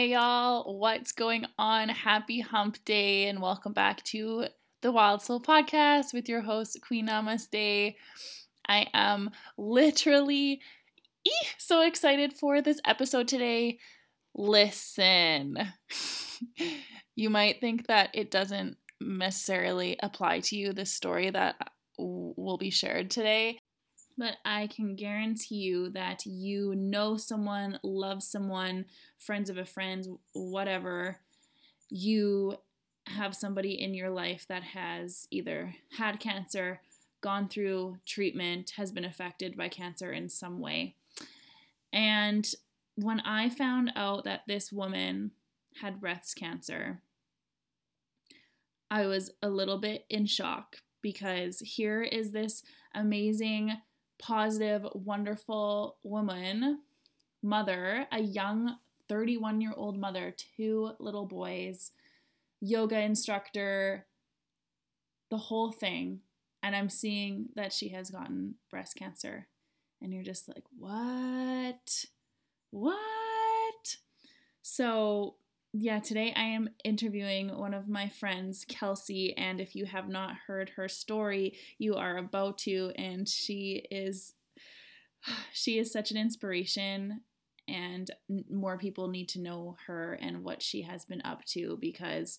Hey y'all, what's going on? Happy hump day and welcome back to the Wild Soul Podcast with your host, Queen Namaste. I am literally so excited for this episode today. Listen, you might think that it doesn't necessarily apply to you, this story that will be shared today. But I can guarantee you that you know someone, love someone, friends of a friend, whatever. You have somebody in your life that has either had cancer, gone through treatment, has been affected by cancer in some way. And when I found out that this woman had breast cancer, I was a little bit in shock because here is this amazing positive, wonderful woman, mother, a young 31 year old mother, two little boys, yoga instructor, the whole thing. And I'm seeing that she has gotten breast cancer. And you're just like, what? What? So yeah, today I am interviewing one of my friends, Kelsey, and if you have not heard her story, you are about to and she is she is such an inspiration and more people need to know her and what she has been up to because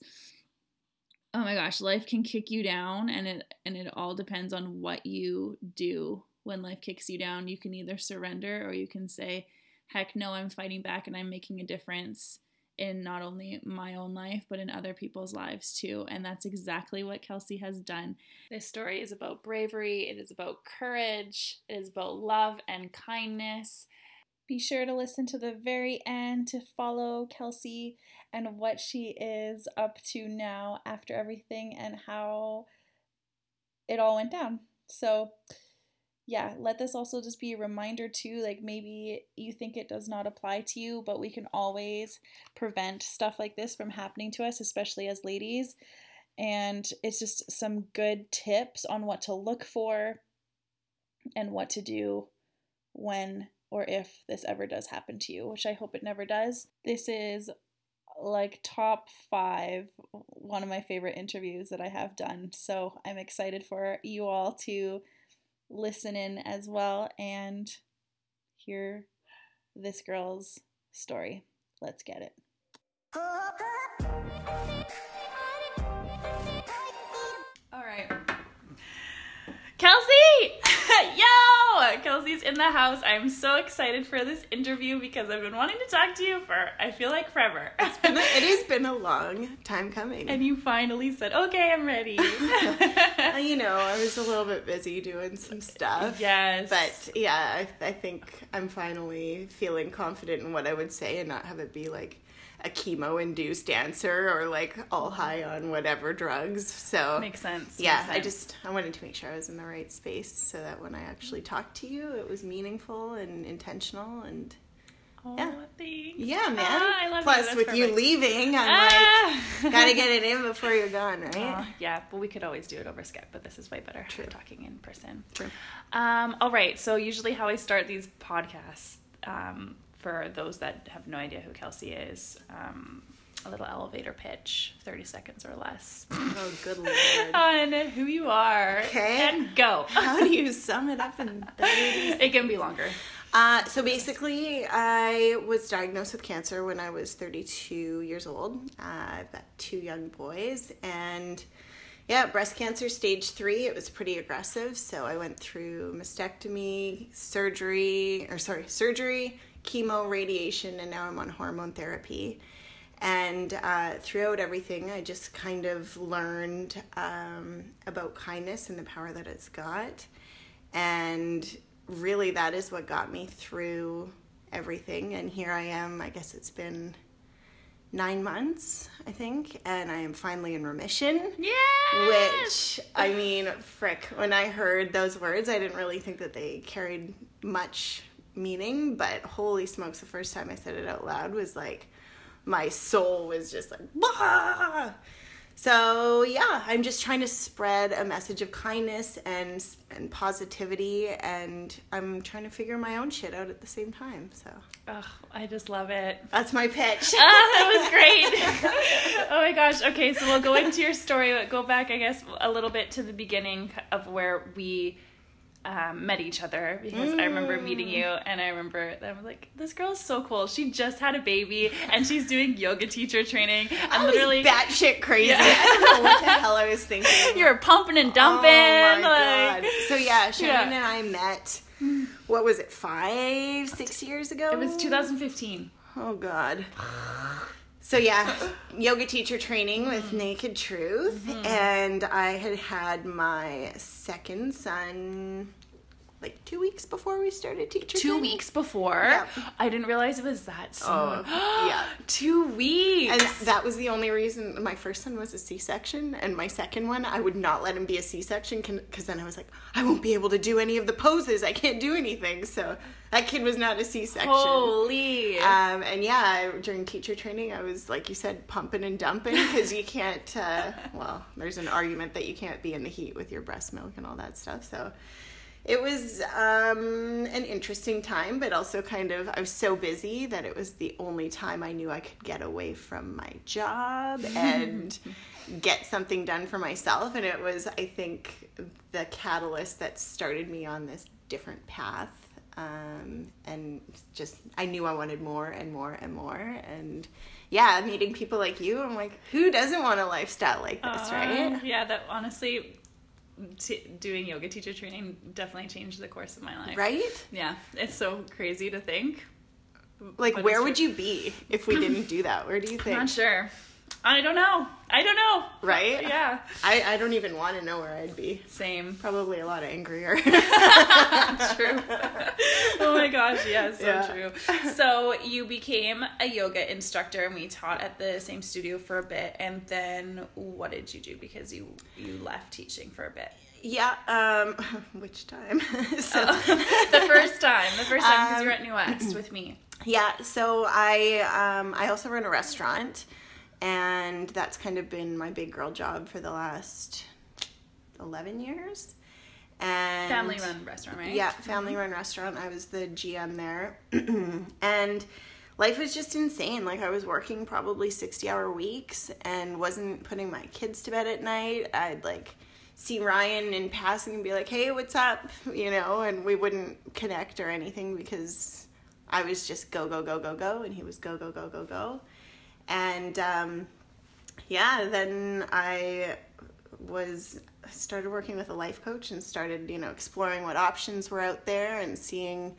oh my gosh, life can kick you down and it and it all depends on what you do when life kicks you down. You can either surrender or you can say, "Heck no, I'm fighting back and I'm making a difference." In not only my own life, but in other people's lives too. And that's exactly what Kelsey has done. This story is about bravery, it is about courage, it is about love and kindness. Be sure to listen to the very end to follow Kelsey and what she is up to now after everything and how it all went down. So, yeah, let this also just be a reminder too. Like maybe you think it does not apply to you, but we can always prevent stuff like this from happening to us, especially as ladies. And it's just some good tips on what to look for and what to do when or if this ever does happen to you, which I hope it never does. This is like top five, one of my favorite interviews that I have done. So I'm excited for you all to listen in as well and hear this girl's story. Let's get it. All right. Kelsey! Yo! Kelsey's in the house. I'm so excited for this interview because I've been wanting to talk to you for, I feel like, forever. It's been a, it has been a long time coming. And you finally said, okay, I'm ready. you know, I was a little bit busy doing some stuff. Yes. But yeah, I, I think I'm finally feeling confident in what I would say and not have it be like, a chemo induced answer or like all high on whatever drugs. So makes sense. Yeah, makes sense. I just I wanted to make sure I was in the right space so that when I actually talked to you, it was meaningful and intentional and. Oh, yeah. Thanks. Yeah, man. Ah, I love Plus, you. with you leaving, I'm ah. like, gotta get it in before you're gone, right? Uh, yeah, but we could always do it over Skype, but this is way better. True. Talking in person. True. Um, all right. So usually, how I start these podcasts, um, for those that have no idea who Kelsey is, um, a little elevator pitch, 30 seconds or less. Oh, good lord. on who you are. Okay. And go. How do you sum it up in 30 It can be longer. Uh, so basically, I was diagnosed with cancer when I was 32 years old. Uh, I've got two young boys, and yeah, breast cancer stage three. It was pretty aggressive, so I went through mastectomy, surgery, or sorry, surgery, chemo, radiation, and now I'm on hormone therapy. And uh, throughout everything, I just kind of learned um, about kindness and the power that it's got. And really, that is what got me through everything. And here I am, I guess it's been nine months, I think, and I am finally in remission. Yeah. Which, I mean, frick, when I heard those words, I didn't really think that they carried much meaning, but holy smokes, the first time I said it out loud was like, my soul was just like, bah! So yeah, I'm just trying to spread a message of kindness and and positivity, and I'm trying to figure my own shit out at the same time. So Ugh, I just love it. that's my pitch. Ah, that was great. oh my gosh. Okay, so we'll go into your story, but go back, I guess, a little bit to the beginning of where we um, met each other because I remember meeting you and I remember that I was like, this girl is so cool. She just had a baby and she's doing yoga teacher training I'm literally batshit crazy. Yeah. I don't know what the hell I was thinking. you're pumping and dumping. Oh my like- god! So yeah, Shannon Yeah. and I met. What was it? Five, six years ago. It was 2015. Oh god. So yeah, yoga teacher training with mm-hmm. Naked Truth, mm-hmm. and I had had my second son like two weeks before we started teacher. Two training. weeks before. Yeah. I didn't realize it was that soon. Oh, yeah. Two weeks. And that was the only reason my first son was a C-section, and my second one I would not let him be a C-section because then I was like, I won't be able to do any of the poses. I can't do anything. So that kid was not a C-section. Holy. Um, and yeah, I, during teacher training, I was like you said, pumping and dumping because you can't. Uh, well, there's an argument that you can't be in the heat with your breast milk and all that stuff. So it was um, an interesting time, but also kind of I was so busy that it was the only time I knew I could get away from my job and get something done for myself. And it was, I think, the catalyst that started me on this different path. Um, and just I knew I wanted more and more and more. And yeah meeting people like you I'm like who doesn't want a lifestyle like this Uh, right? Yeah, that honestly, t- doing yoga teacher training definitely changed the course of my life. right Yeah, it's so crazy to think. like where would you be if we didn't do that where do you think Not sure. I don't know. I don't know. right Yeah. I, I don't even want to know where I'd be Same. probably a lot angrier true. oh my gosh, yeah, so Yeah. true. So you became a yoga instructor and we taught at the same studio for a bit and then what did you do because you you left teaching for a bit? yeah um which time so the first time, the first time because you were at Um, New West with me. Yeah, so I um, I also run a restaurant, and that's kind of been my big girl job for the last eleven years. And Family run restaurant, right? Yeah, mm-hmm. family run restaurant. I was the GM there, and life was just insane. Like I was working probably sixty hour weeks and wasn't putting my kids to bed at night. I'd like see Ryan in passing and be like, "Hey, what's up?" You know, and we wouldn't connect or anything because I was just go go go go go, and he was go go go go go, and um, yeah, then I was started working with a life coach and started you know exploring what options were out there and seeing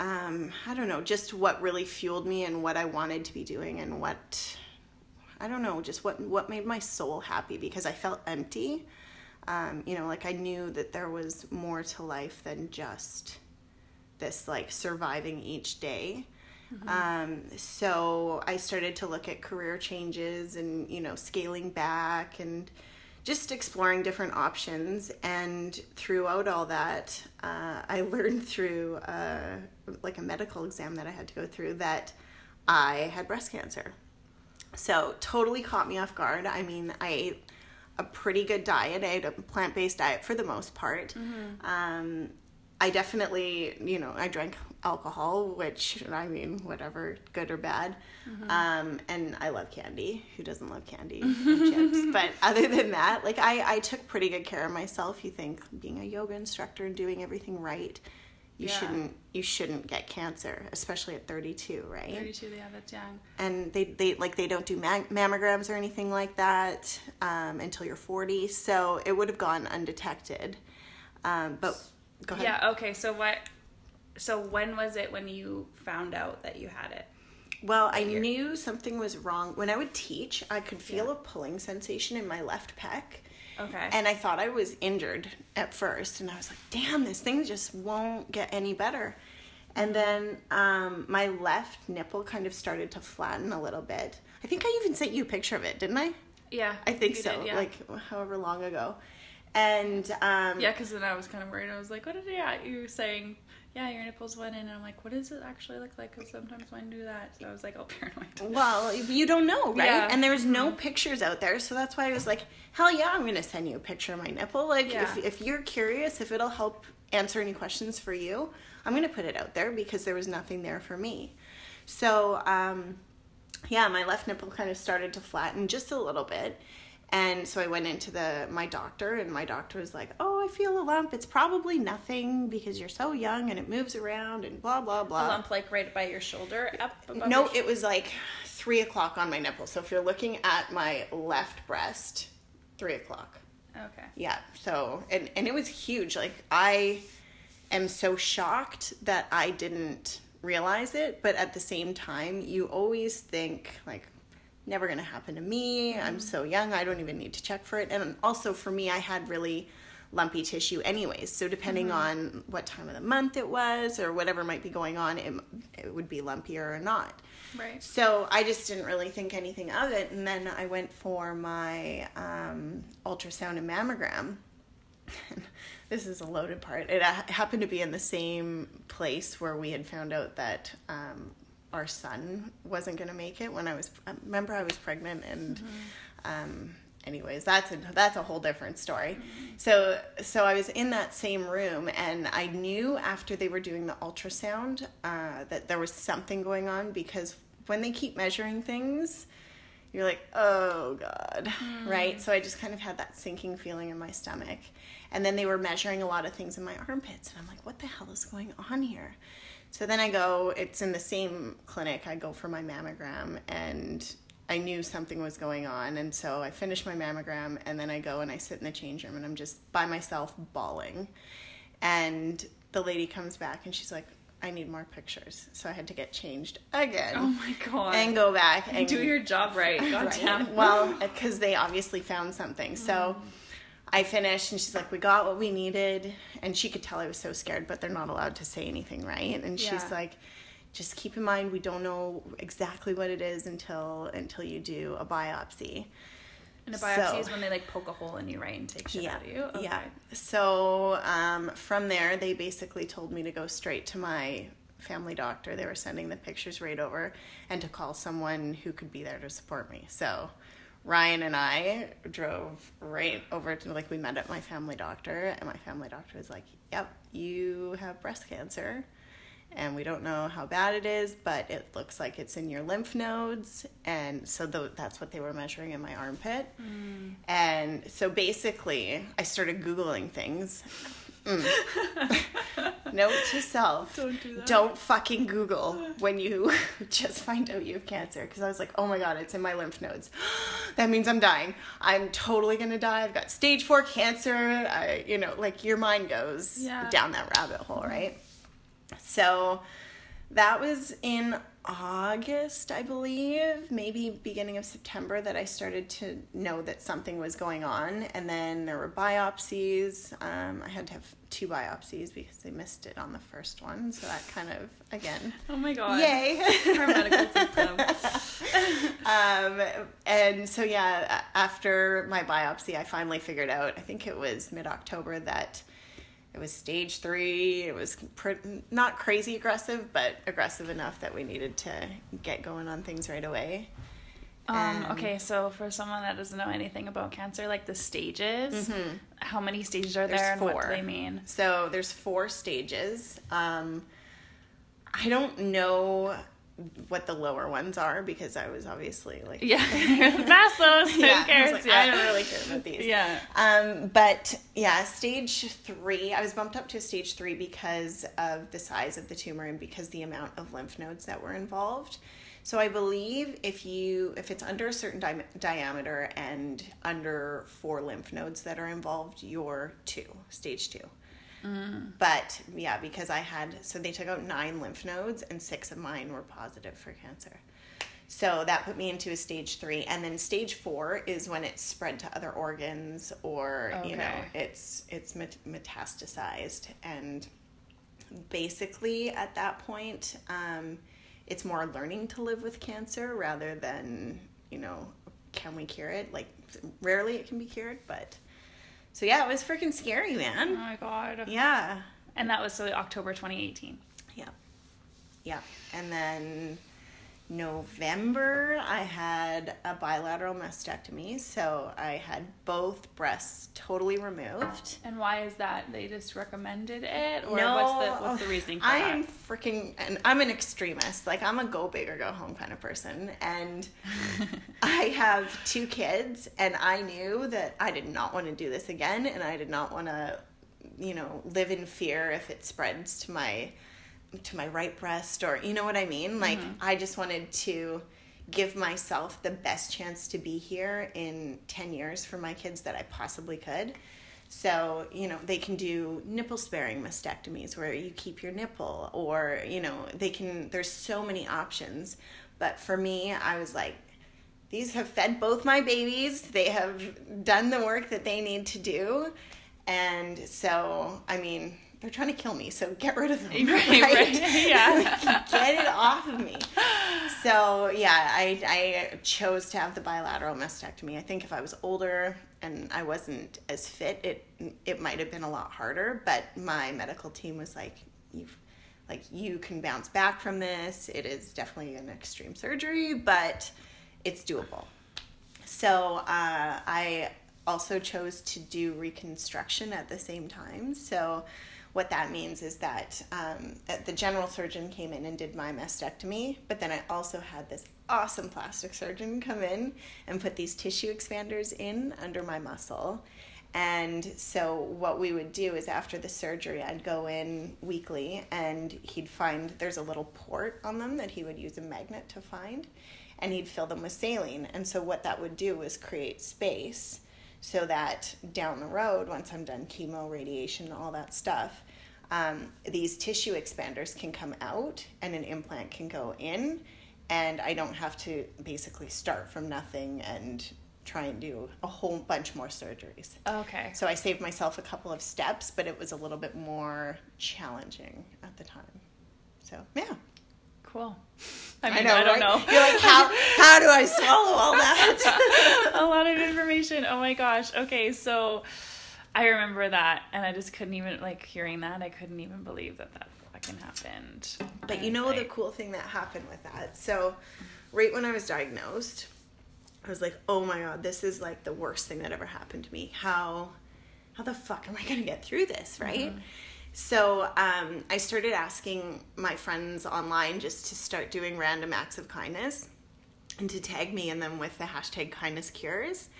um, I don't know just what really fueled me and what I wanted to be doing and what I don't know just what what made my soul happy because I felt empty. Um, you know, like I knew that there was more to life than just this like surviving each day. Um, so I started to look at career changes and you know scaling back and just exploring different options. And throughout all that, uh, I learned through uh, like a medical exam that I had to go through that I had breast cancer. So totally caught me off guard. I mean, I ate a pretty good diet. I ate a plant based diet for the most part. Um, I definitely, you know, I drank alcohol, which I mean, whatever, good or bad. Um, and I love candy. Who doesn't love candy and chips? But other than that, like I, I took pretty good care of myself. You think being a yoga instructor and doing everything right, you Yeah. shouldn't you shouldn't get cancer, especially at 32, right? 32, yeah, that's young. and they, they like they don't do ma- mammograms or anything like that um, until you're 40 so it would have gone undetected um, but go ahead Yeah, okay, so what so when was it when you found out that you had it? well i knew something was wrong when i would teach i could feel a pulling sensation in my left pec Okay. and i thought i was injured at first and i was like damn this thing just won't get any better And then um, my left nipple kind of started to flatten a little bit. I think I even sent you a picture of it, didn't I? Yeah. I think so, did, yeah. like however long ago. And um, Yeah, because then I was kind of worried. I was like, what did you, saying? Yeah, your nipples went in. And I'm like, what does it actually look like? Because sometimes mine do that. So I was like, oh, paranoid. Well, you don't know, right? Yeah. And there's no pictures out there, so that's why I was like, hell yeah, I'm gonna send you a picture of my nipple. Like, Yeah. if if you're curious, if it'll help answer any questions for you, I'm gonna put it out there because there was nothing there for me. So, um, yeah, my left nipple kind of started to flatten just a little bit. And so I went into the my doctor and my doctor was like, "Oh, I feel a lump. It's probably nothing because you're so young and it moves around and blah blah blah." A lump like right by your shoulder, up above No, it was like three o'clock on my nipple. So if you're looking at my left breast, three o'clock. Okay. Yeah. So and and it was huge. Like I am so shocked that I didn't realize it, but at the same time, you always think like never going to happen to me. I'm so young. I don't even need to check for it. And also for me, I had really lumpy tissue anyways. So depending on what time of the month it was or whatever might be going on, it, it would be lumpier or not. Right. So I just didn't really think anything of it. And then I went for my um, ultrasound and mammogram. this is a loaded part. It happened to be in the same place where we had found out that um, our son wasn't going to make it when I was. I remember I was pregnant and. Um, anyways that's a that's a whole different story. So so i was in that same room and i knew after they were doing the ultrasound uh, that there was something going on because when they keep measuring things you're like oh god. Right? So i just kind of had that sinking feeling in my stomach. And then they were measuring a lot of things in my armpits and i'm like what the hell is going on here so then i go it's in the same clinic i go for my mammogram and I knew something was going on, and so I finish my mammogram, and then I go and I sit in the change room, and I'm just by myself bawling. And the lady comes back, and she's like, "I need more pictures," so I had to get changed again Oh my god. and go back and do your job right. God Right. damn. Well, because they obviously found something. So mm. I finished, and she's like, "We got what we needed," and she could tell I was so scared, but they're not allowed to say anything, right? And she's Yeah. like, "Just keep in mind, we don't know exactly what it is until until you do a biopsy." And a biopsy So- is when they like poke a hole in you, right, and take shit out of you. Okay. Yeah. So um, from there, they basically told me to go straight to my family doctor. They were sending the pictures right over and to call someone who could be there to support me. So Ryan and I drove right over to, like, we met at my family doctor, and my family doctor was like, Yep, you have breast cancer. And we don't know how bad it is, but it looks like it's in your lymph nodes. And so tho- that's what they were measuring in my armpit. Mm. And so basically, I started Googling things. Mm. Note to self Don't do that. don't fucking Google when you just find out you have cancer. Because I was like, oh my God, it's in my lymph nodes. that means I'm dying. I'm totally gonna die. I've got stage four cancer. I, you know, like your mind goes Yeah. down that rabbit hole, right? So that was in August, I believe, maybe beginning of September, that I started to know that something was going on. And then there were biopsies. Um, I had to have two biopsies because they missed it on the first one. So that kind of, again, Oh my god. yay. Our medical system. um, and so, yeah, after my biopsy, I finally figured out, I think it was mid October, that it was stage three. It was pr- not crazy aggressive, but aggressive enough that we needed to get going on things right away. Um, And- okay, so for someone that doesn't know anything about cancer, like the stages, how many stages are Mm-hmm. There's there and what do they mean? So there's four stages. Um, I don't know what the lower ones are because I was obviously like Yeah, pass those. Who yeah, I like, yeah. I don't really care about these. Yeah. Um, but yeah, stage three, I was bumped up to stage three because of the size of the tumor and because the amount of lymph nodes that were involved. So I believe if you if it's under a certain di- diameter and under four lymph nodes that are involved, you're two, stage two. But yeah, because I had so they took out nine lymph nodes and six of mine were positive for cancer. So that put me into a stage three, and then stage four is when it's spread to other organs, or you know, it's it's met- metastasized, and basically at that point, um, it's more learning to live with cancer rather than, you know, can we cure it? Like, rarely it can be cured, but. So yeah, it was freaking scary, man. Oh my god. Yeah. And that was so October 2018. Yeah. Yeah. And then November, I had a bilateral mastectomy. So I had both breasts totally removed. And why is that? They just recommended it, or no, what's the what's the reasoning for that? I that? am freaking, and I'm an extremist. Like I'm a go big or go home kind of person, and I have two kids, and I knew that I did not want to do this again, and I did not want to, you know, live in fear if it spreads to my to my right breast or you know what I mean. Like mm-hmm. I just wanted to give myself the best chance to be here in 10 years for my kids that I possibly could. So, you know, they can do nipple sparing mastectomies where you keep your nipple, or, you know, they can, there's so many options. But for me, I was like, these have fed both my babies. They have done the work that they need to do. And so, I mean, they're trying to kill me, so get rid of them. Right, right. Yeah. get it off of me. So yeah, I I chose to have the bilateral mastectomy. I think if I was older and I wasn't as fit, it it might have been a lot harder. But my medical team was like, "You've like you can bounce back from this. It is definitely an extreme surgery, but it's doable." So uh, I also chose to do reconstruction at the same time. So what that means is that um, the general surgeon came in and did my mastectomy, but then I also had this awesome plastic surgeon come in and put these tissue expanders in under my muscle. And so, what we would do is after the surgery, I'd go in weekly and he'd find there's a little port on them that he would use a magnet to find, and he'd fill them with saline. And so, what that would do was create space so that down the road, once I'm done chemo, radiation, all that stuff, um, these tissue expanders can come out and an implant can go in, and I don't have to basically start from nothing and try and do a whole bunch more surgeries. Okay. So I saved myself a couple of steps, but it was a little bit more challenging at the time. So yeah, Cool. I mean, I, know, I don't right? know. You're like, how how do I swallow all that? a lot of information. Oh my gosh. Okay, so I remember that, and I just couldn't even like hearing that. I couldn't even believe that that fucking happened. But you know the cool thing that happened with that. So, right when I was diagnosed, I was like, "Oh my god, this is like the worst thing that ever happened to me. How, how the fuck am I gonna get through this?" Right. Mm-hmm. So um, I started asking my friends online just to start doing random acts of kindness and to tag me in them with the hashtag kindness cures.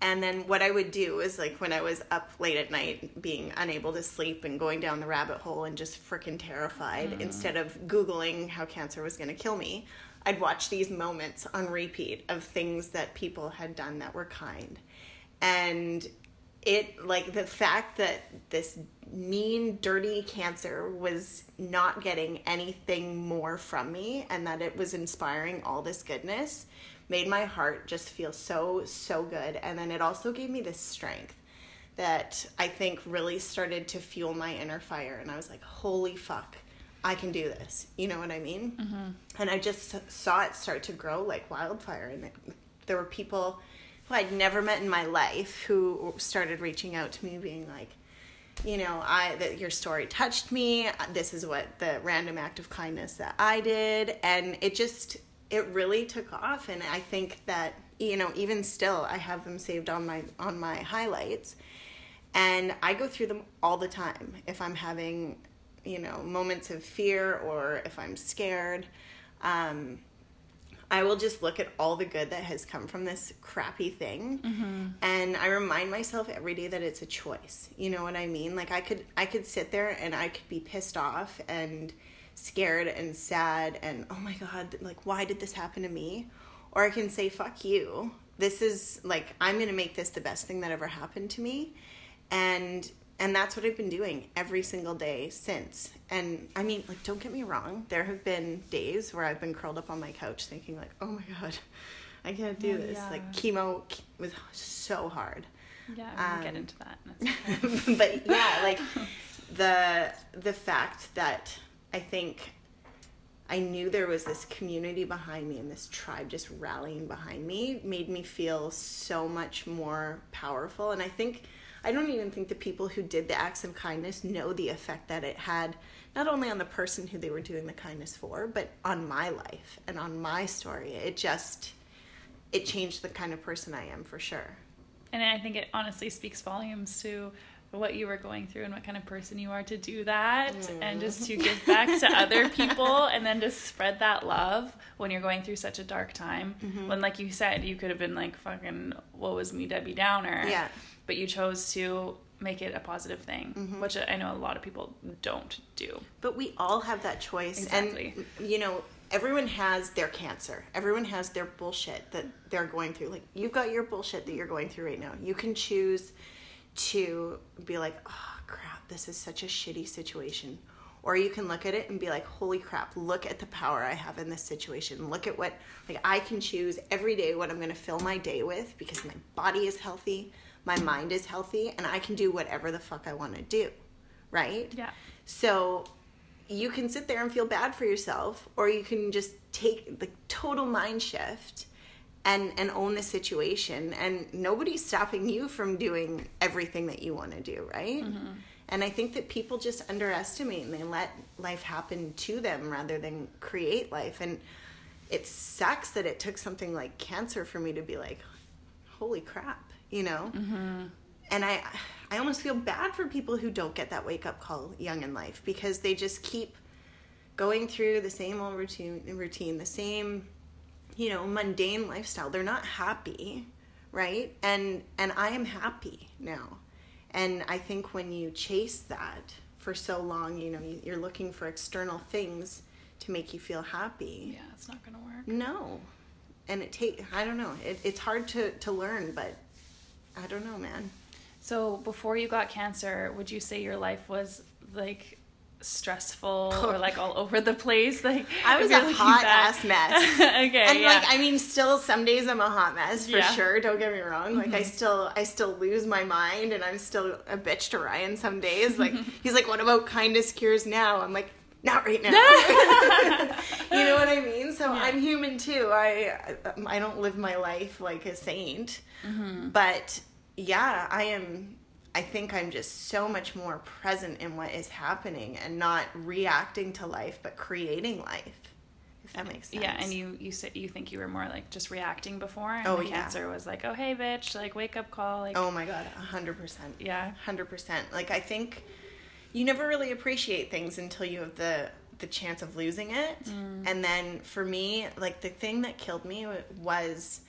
And then what I would do is like when I was up late at night, being unable to sleep and going down the rabbit hole and just freaking terrified, instead of Googling how cancer was going to kill me, I'd watch these moments on repeat of things that people had done that were kind. And it, like the fact that this mean, dirty cancer was not getting anything more from me and that it was inspiring all this goodness made my heart just feel so, so good. And then it also gave me this strength that I think really started to fuel my inner fire. And I was like, holy fuck, I can do this. You know what I mean? Mm-hmm. And I just saw it start to grow like wildfire. And it, there were people who I'd never met in my life who started reaching out to me, being like, you know, I that your story touched me. This is what the random act of kindness that I did, and it just it really took off. And I think that you know, even still, I have them saved on my on my highlights, and I go through them all the time if I'm having you know moments of fear or if I'm scared. Um, I will just look at all the good that has come from this crappy thing mm-hmm. and I remind myself every day that it's a choice. You know what I mean? Like I could I could sit there and I could be pissed off and scared and sad and oh my god, like why did this happen to me? Or I can say fuck you. This is like I'm going to make this the best thing that ever happened to me. And and that's what I've been doing every single day since. And I mean, like, don't get me wrong. There have been days where I've been curled up on my couch thinking, like, oh my god, I can't do Oh, this. yeah. Like, chemo was so hard. Yeah, we can get Um, into that. Okay. but yeah, like, the the fact that I think I knew there was this community behind me and this tribe just rallying behind me made me feel so much more powerful. And I think, I don't even think the people who did the acts of kindness know the effect that it had, not only on the person who they were doing the kindness for, but on my life and on my story. It just, it changed the kind of person I am for sure. And I think it honestly speaks volumes to what you were going through and what kind of person you are to do that mm. and just to give back to other people and then to spread that love when you're going through such a dark time mm-hmm. when like you said you could have been like fucking what was me debbie downer yeah but you chose to make it a positive thing mm-hmm. which i know a lot of people don't do but we all have that choice exactly. and you know everyone has their cancer everyone has their bullshit that they're going through like you've got your bullshit that you're going through right now you can choose to be like, oh crap, this is such a shitty situation. Or you can look at it and be like, holy crap, look at the power I have in this situation. Look at what, like, I can choose every day what I'm to fill my day with because my body is healthy, my mind is healthy, and I can do whatever the fuck I want to do. Right? Yeah. So you can sit there and feel bad for yourself, or you can just take the total mind shift and and own the situation and nobody's stopping you from doing everything that you want to do right mm-hmm. and i think that people just underestimate and they let life happen to them rather than create life and it sucks that it took something like cancer for me to be like holy crap you know mm-hmm. and i i almost feel bad for people who don't get that wake up call young in life because they just keep going through the same old routine routine the same you know mundane lifestyle. They're not happy right? And and i am happy now. And i think when you chase that for so long you know you're looking for external things to make you feel happy. Yeah it's not gonna work. No. And it take i don't know. It, it's hard to to learn but i don't know man. So before you got cancer would you say your life was like stressful or like all over the place. Like I was a hot back. ass mess. okay, and yeah. like I mean, still some days I'm a hot mess for yeah. sure. Don't get me wrong. Like mm-hmm. I still I still lose my mind, and I'm still a bitch to Ryan some days. Like he's like, "What about kindness cures now?" I'm like. Not right now. you know what I mean? So yeah. I'm human too. I I don't live my life like a saint, mm-hmm. but yeah, I am I think I'm just so much more present in what is happening and not reacting to life, but creating life. If that makes sense. Yeah, and you you said you think you were more like just reacting before, and oh, the yeah. cancer was like, oh hey bitch, like wake up call, like. Oh my god, hundred percent. Yeah, hundred percent. Like I think you never really appreciate things until you have the the chance of losing it, mm. and then for me, like the thing that killed me was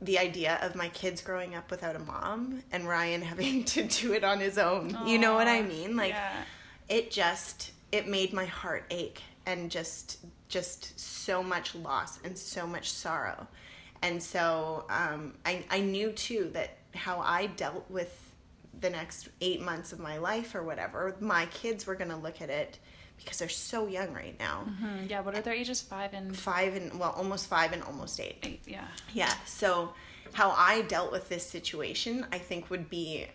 the idea of my kids growing up without a mom and Ryan having to do it on his own. Aww, you know what I mean? Like yeah. it just it made my heart ache and just just so much loss and so much sorrow. And so um, I I knew too that how I dealt with the next eight months of my life or whatever, my kids were gonna look at it because they're so young right now. Mm-hmm. Yeah, what are their ages? Five and five and well, almost five and almost eight. Eight, yeah. Yeah. So how I dealt with this situation, I think, would be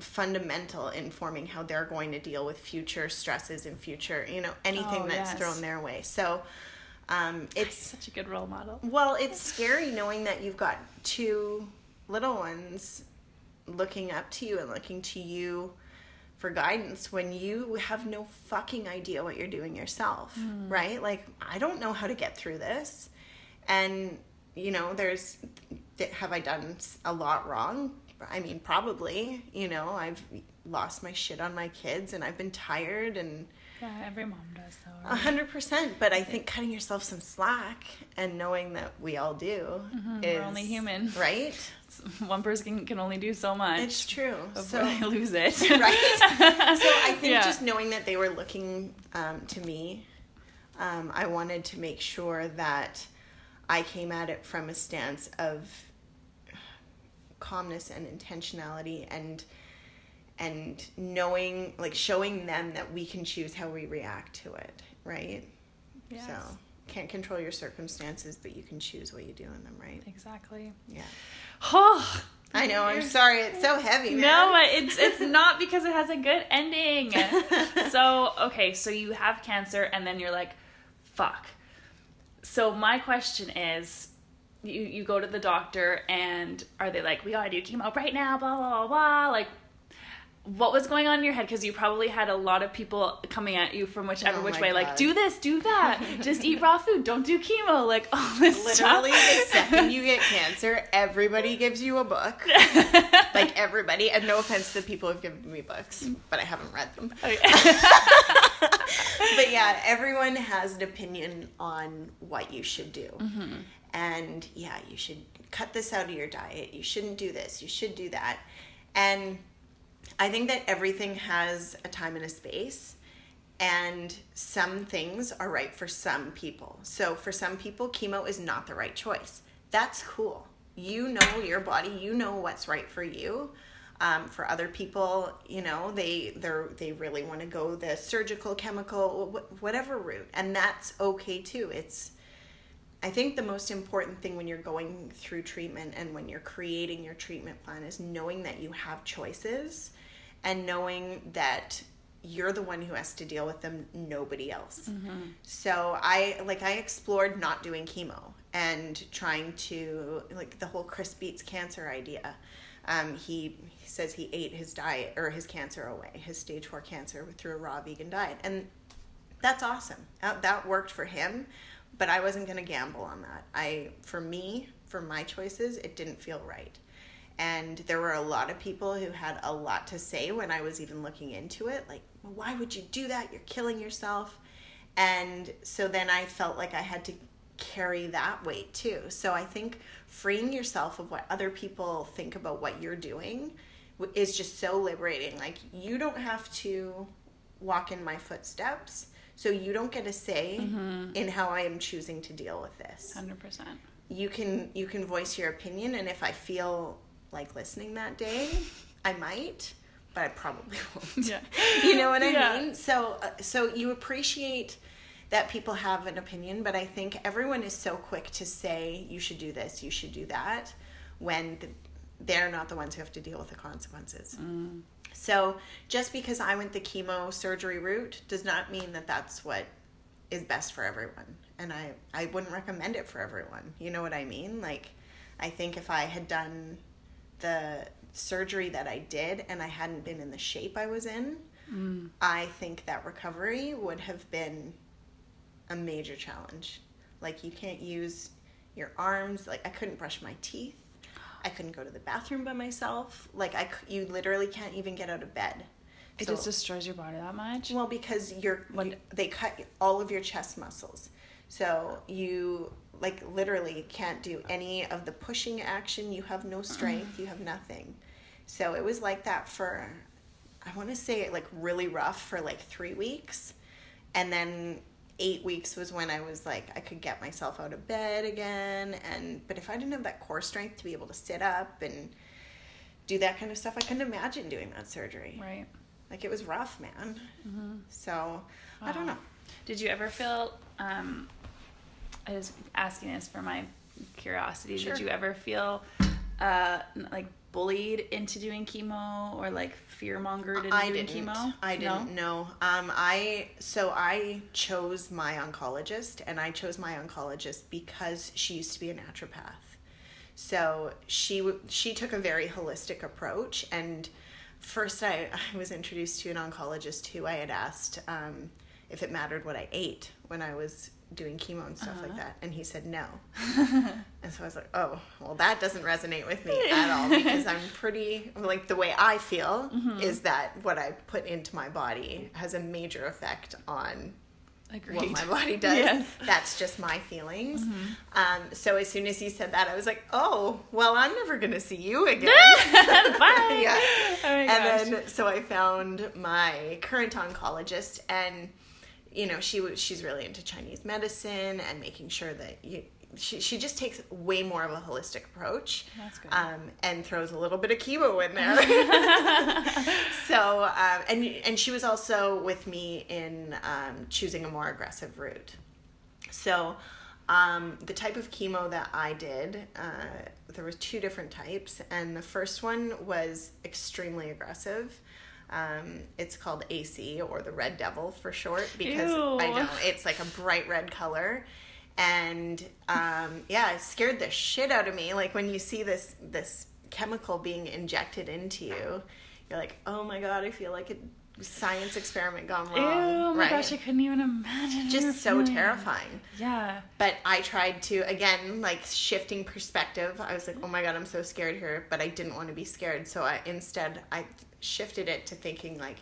fundamental in forming how they're going to deal with future stresses and future, you know, anything oh, that's yes. thrown their way. So. Um, it's such a good role model. Well, it's scary knowing that you've got two little ones looking up to you and looking to you for guidance when you have no fucking idea what you're doing yourself, mm. right? Like, I don't know how to get through this. And, you know, there's, have I done a lot wrong? I mean, probably, you know, I've lost my shit on my kids and I've been tired and. Yeah, every mom does though. A hundred percent, but I think cutting yourself some slack and knowing that we all do mm-hmm, is we're only human, right? one person can only do so much. It's true. So I lose it. right. So I think yeah. just knowing that they were looking um, to me, um, I wanted to make sure that I came at it from a stance of calmness and intentionality and and knowing like showing them that we can choose how we react to it right yes. so can't control your circumstances but you can choose what you do in them right exactly yeah Oh, I know. I'm sorry. It's so heavy. Man. No, but it's it's not because it has a good ending. so okay, so you have cancer, and then you're like, fuck. So my question is, you you go to the doctor, and are they like, we gotta do chemo right now? Blah blah blah blah. Like, what was going on in your head? Because you probably had a lot of people coming at you from whichever Oh which way, like, do this, do that, just eat raw food, don't do chemo, like all this Literally, the second you get cancer, everybody gives you a book. Like everybody, and no offense to the people who've given me books, but I haven't read them. Oh, okay. but yeah, everyone has an opinion on what you should do. Mm-hmm. And yeah, you should cut this out of your diet. You shouldn't do this. You should do that. And I think that everything has a time and a space. And some things are right for some people. So for some people, chemo is not the right choice. That's cool. You know your body. You know what's right for you. Um, for other people, you know, they they they really want to go the surgical, chemical, wh- whatever route, and that's okay too. It's I think the most important thing when you're going through treatment and when you're creating your treatment plan is knowing that you have choices and knowing that you're the one who has to deal with them, nobody else. So I like I explored not doing chemo and trying to like the whole Chris Beats cancer idea. Um, he, he says he ate his diet or his cancer away, his stage four cancer through a raw vegan diet, and that's awesome. That, that worked for him, but I wasn't going to gamble on that. I, for me, for my choices, it didn't feel right. And there were a lot of people who had a lot to say when I was even looking into it. Like, well, why would you do that? You're killing yourself. And so then I felt like I had to carry that weight too. So I think freeing yourself of what other people think about what you're doing is just so liberating. Like, you don't have to walk in my footsteps. So you don't get a say mm-hmm. in how I am choosing to deal with this Hundred percent. you can you can voice your opinion and if i feel like listening that day. I might but i probably won't. Yeah. you know what i Yeah. mean? So uh, so you appreciate that people have an opinion but i think everyone is so quick to say you should do this you should do that when the, they're not the ones who have to deal with the consequences. So just because i went the chemo surgery route does not mean that that's what is best for everyone and i i wouldn't recommend it for everyone. You know what i mean? Like i think if i had done the surgery that i did and i hadn't been in the shape i was in mm. i think that recovery would have been a major challenge. Like you can't use your arms like i couldn't brush my teeth. I couldn't go to the bathroom by myself. Like I, you literally can't even get out of bed. It So- just destroys your body that much. well, because you're When- you- they cut all of your chest muscles, so you like literally can't do any of the pushing action. You have no strength. You have nothing. So it was like that for, I want to say like really rough for like three weeks, and then eight weeks was when I was like I could get myself out of bed again. And but if I didn't have that core strength to be able to sit up and do that kind of stuff, I couldn't imagine doing that surgery. right. Like it was rough, man. Mm-hmm. So I don't know. Did you ever feel? Um, I was asking this for my curiosity. Sure. Did you ever feel uh, like bullied into doing chemo or like fear mongered into I doing didn't. chemo? I didn't know. Um, I so I chose my oncologist, and I chose my oncologist because she used to be a naturopath. So she she took a very holistic approach, and first I, I was introduced to an oncologist who I had asked um, if it mattered what I ate when I was doing chemo and stuff like uh-huh. that, and he said no. And so I was like, oh, well, that doesn't resonate with me at all because I'm pretty, like, the way I feel mm-hmm. is that what I put into my body has a major effect on Agreed. what my body does. Yes. That's just my feelings. Mm-hmm. Um, so as soon as he said that, I was like, oh, well, I'm never going to see you again. Bye. yeah. Oh my gosh. and then so I found my current oncologist, and you know she was she's really into Chinese medicine and making sure that you. She, she just takes way more of a holistic approach That's good. um, and throws a little bit of chemo in there. so um, and and she was also with me in um, choosing a more aggressive route. So Um, the type of chemo that I did, uh, there was two different types, and the first one was extremely aggressive. Um, it's called AC or the Red Devil for short because Ew. I know it's like a bright red color, and um, yeah, it scared the shit out of me. Like when you see this this chemical being injected into you, you're like, oh my god, I feel like a science experiment gone Ew, wrong. oh my right? gosh, I couldn't even imagine. just so terrifying. Yeah. But I tried to again, like shifting perspective. I was like, "Oh my god, I'm so scared here," but I didn't want to be scared. So I instead I shifted it to thinking like,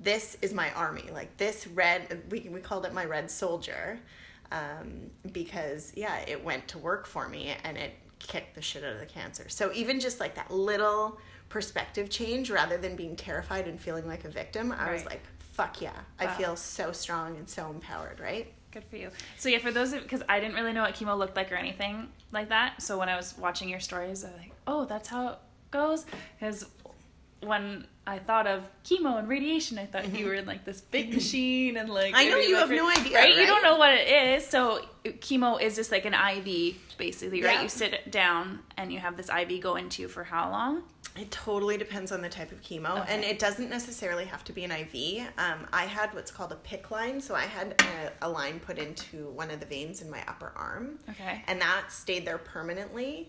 "This is my army. Like this red. We we called it my red soldier, um, because yeah, it went to work for me and it kicked the shit out of the cancer. So even just like that little perspective change, rather than being terrified and feeling like a victim, I was like, "Fuck yeah! I feel so strong and so empowered." Right. Good for you. So yeah, for those because I didn't really know what chemo looked like or anything like that. So when I was watching your stories, I was like, oh, that's how it goes. Because when I thought of chemo and radiation, I thought you were in like this big machine and like Mm-hmm. I know you have no idea, right? You don't know what it is. So chemo is just like an IV, basically, right? Yeah. You sit down and you have this IV go into you for how long? It totally depends on the type of chemo, Okay. and it doesn't necessarily have to be an IV. Um, I had what's called a PICC line, so I had a, a line put into one of the veins in my upper arm, Okay. and that stayed there permanently,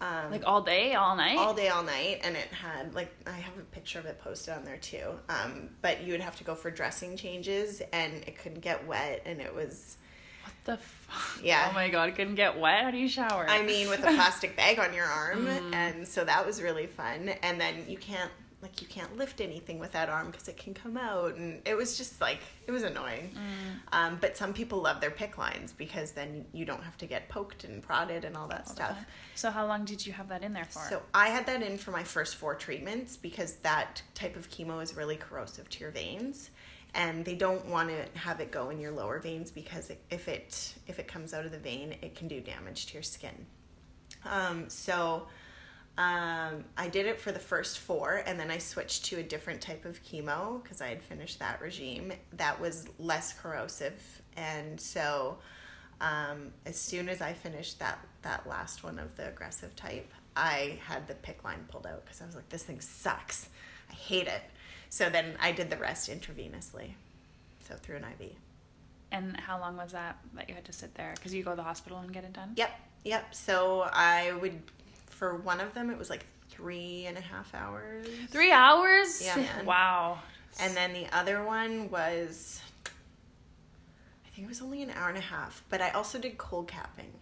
um, Like all day, all night. all day, all night. And it had like I have a picture of it posted on there too. Um, but you would have to go for dressing changes, and it couldn't get wet, and it was. what the? Fuck? Yeah. Oh my god, couldn't get wet. How do you shower? I mean, with a plastic bag on your arm, Mm. and so that was really fun. And then you can't like you can't lift anything with that arm because it can come out, and it was just like it was annoying. Mm. Um, but some people love their PICC lines because then you don't have to get poked and prodded and all that stuff. So how long did you have that in there for? So I had that in for my first four treatments because that type of chemo is really corrosive to your veins, and they don't want to have it go in your lower veins because it, if it if it comes out of the vein, it can do damage to your skin. Um, so um, I did it for the first four, and then I switched to a different type of chemo because I had finished that regime that was less corrosive, and so um, as soon as I finished that that last one of the aggressive type, I had the PICC line pulled out because I was like, this thing sucks, I hate it. So then I did the rest intravenously, so through an IV. And how long was that that you had to sit there? Because you go to the hospital and get it done. Yep, yep. So I would, for one of them, it was like three and a half hours. Three hours. Yeah, man. Wow. And then the other one was, I think it was only an hour and a half, but I also did cold capping.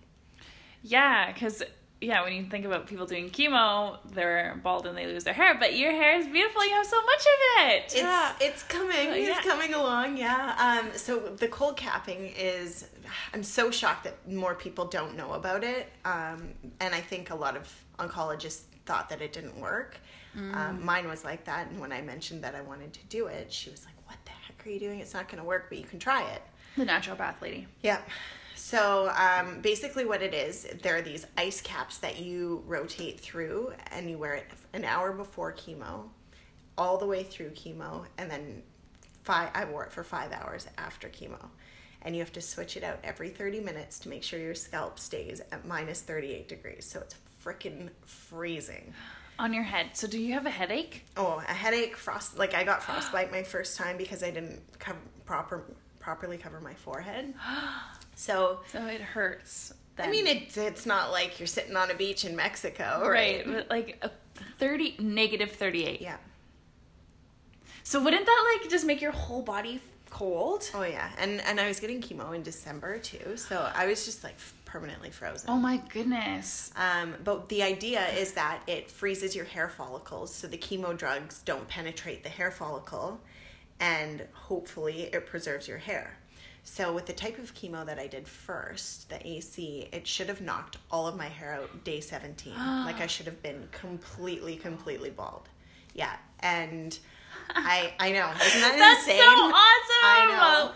Yeah, because yeah, when you think about people doing chemo, they're bald and they lose their hair, but your hair is beautiful. You have so much of it. It's Yeah. it's coming. Yeah. It's coming along. Yeah. Um. So the cold capping is. I'm so shocked that more people don't know about it. Um. And I think a lot of oncologists thought that it didn't work. Mm. Um, mine was like that. And when I mentioned that I wanted to do it, she was like, "What the heck are you doing? It's not going to work, but you can try it." the naturopath lady. Yeah. So um, basically, what it is, there are these ice caps that you rotate through, and you wear it an hour before chemo, all the way through chemo, and then five. I wore it for five hours after chemo, and you have to switch it out every thirty minutes to make sure your scalp stays at minus thirty-eight degrees. So it's freaking freezing. On your head. So do you have a headache? Oh, a headache, frost. Like I got frostbite my first time because I didn't cover, proper properly cover my forehead. So So it hurts. Then. I mean, it's it's not like you're sitting on a beach in Mexico, right, right? but like a thirty negative thirty eight. Yeah. So wouldn't that like just make your whole body cold? Oh yeah, and and I was getting chemo in December too, so I was just like permanently frozen. Oh my goodness. Um, but the idea is that it freezes your hair follicles, so the chemo drugs don't penetrate the hair follicle, and hopefully it preserves your hair. So with the type of chemo that I did first, the AC, it should have knocked all of my hair out day 17. like I should have been completely, completely bald. Yeah, and I I know isn't that That's insane? so awesome. I know.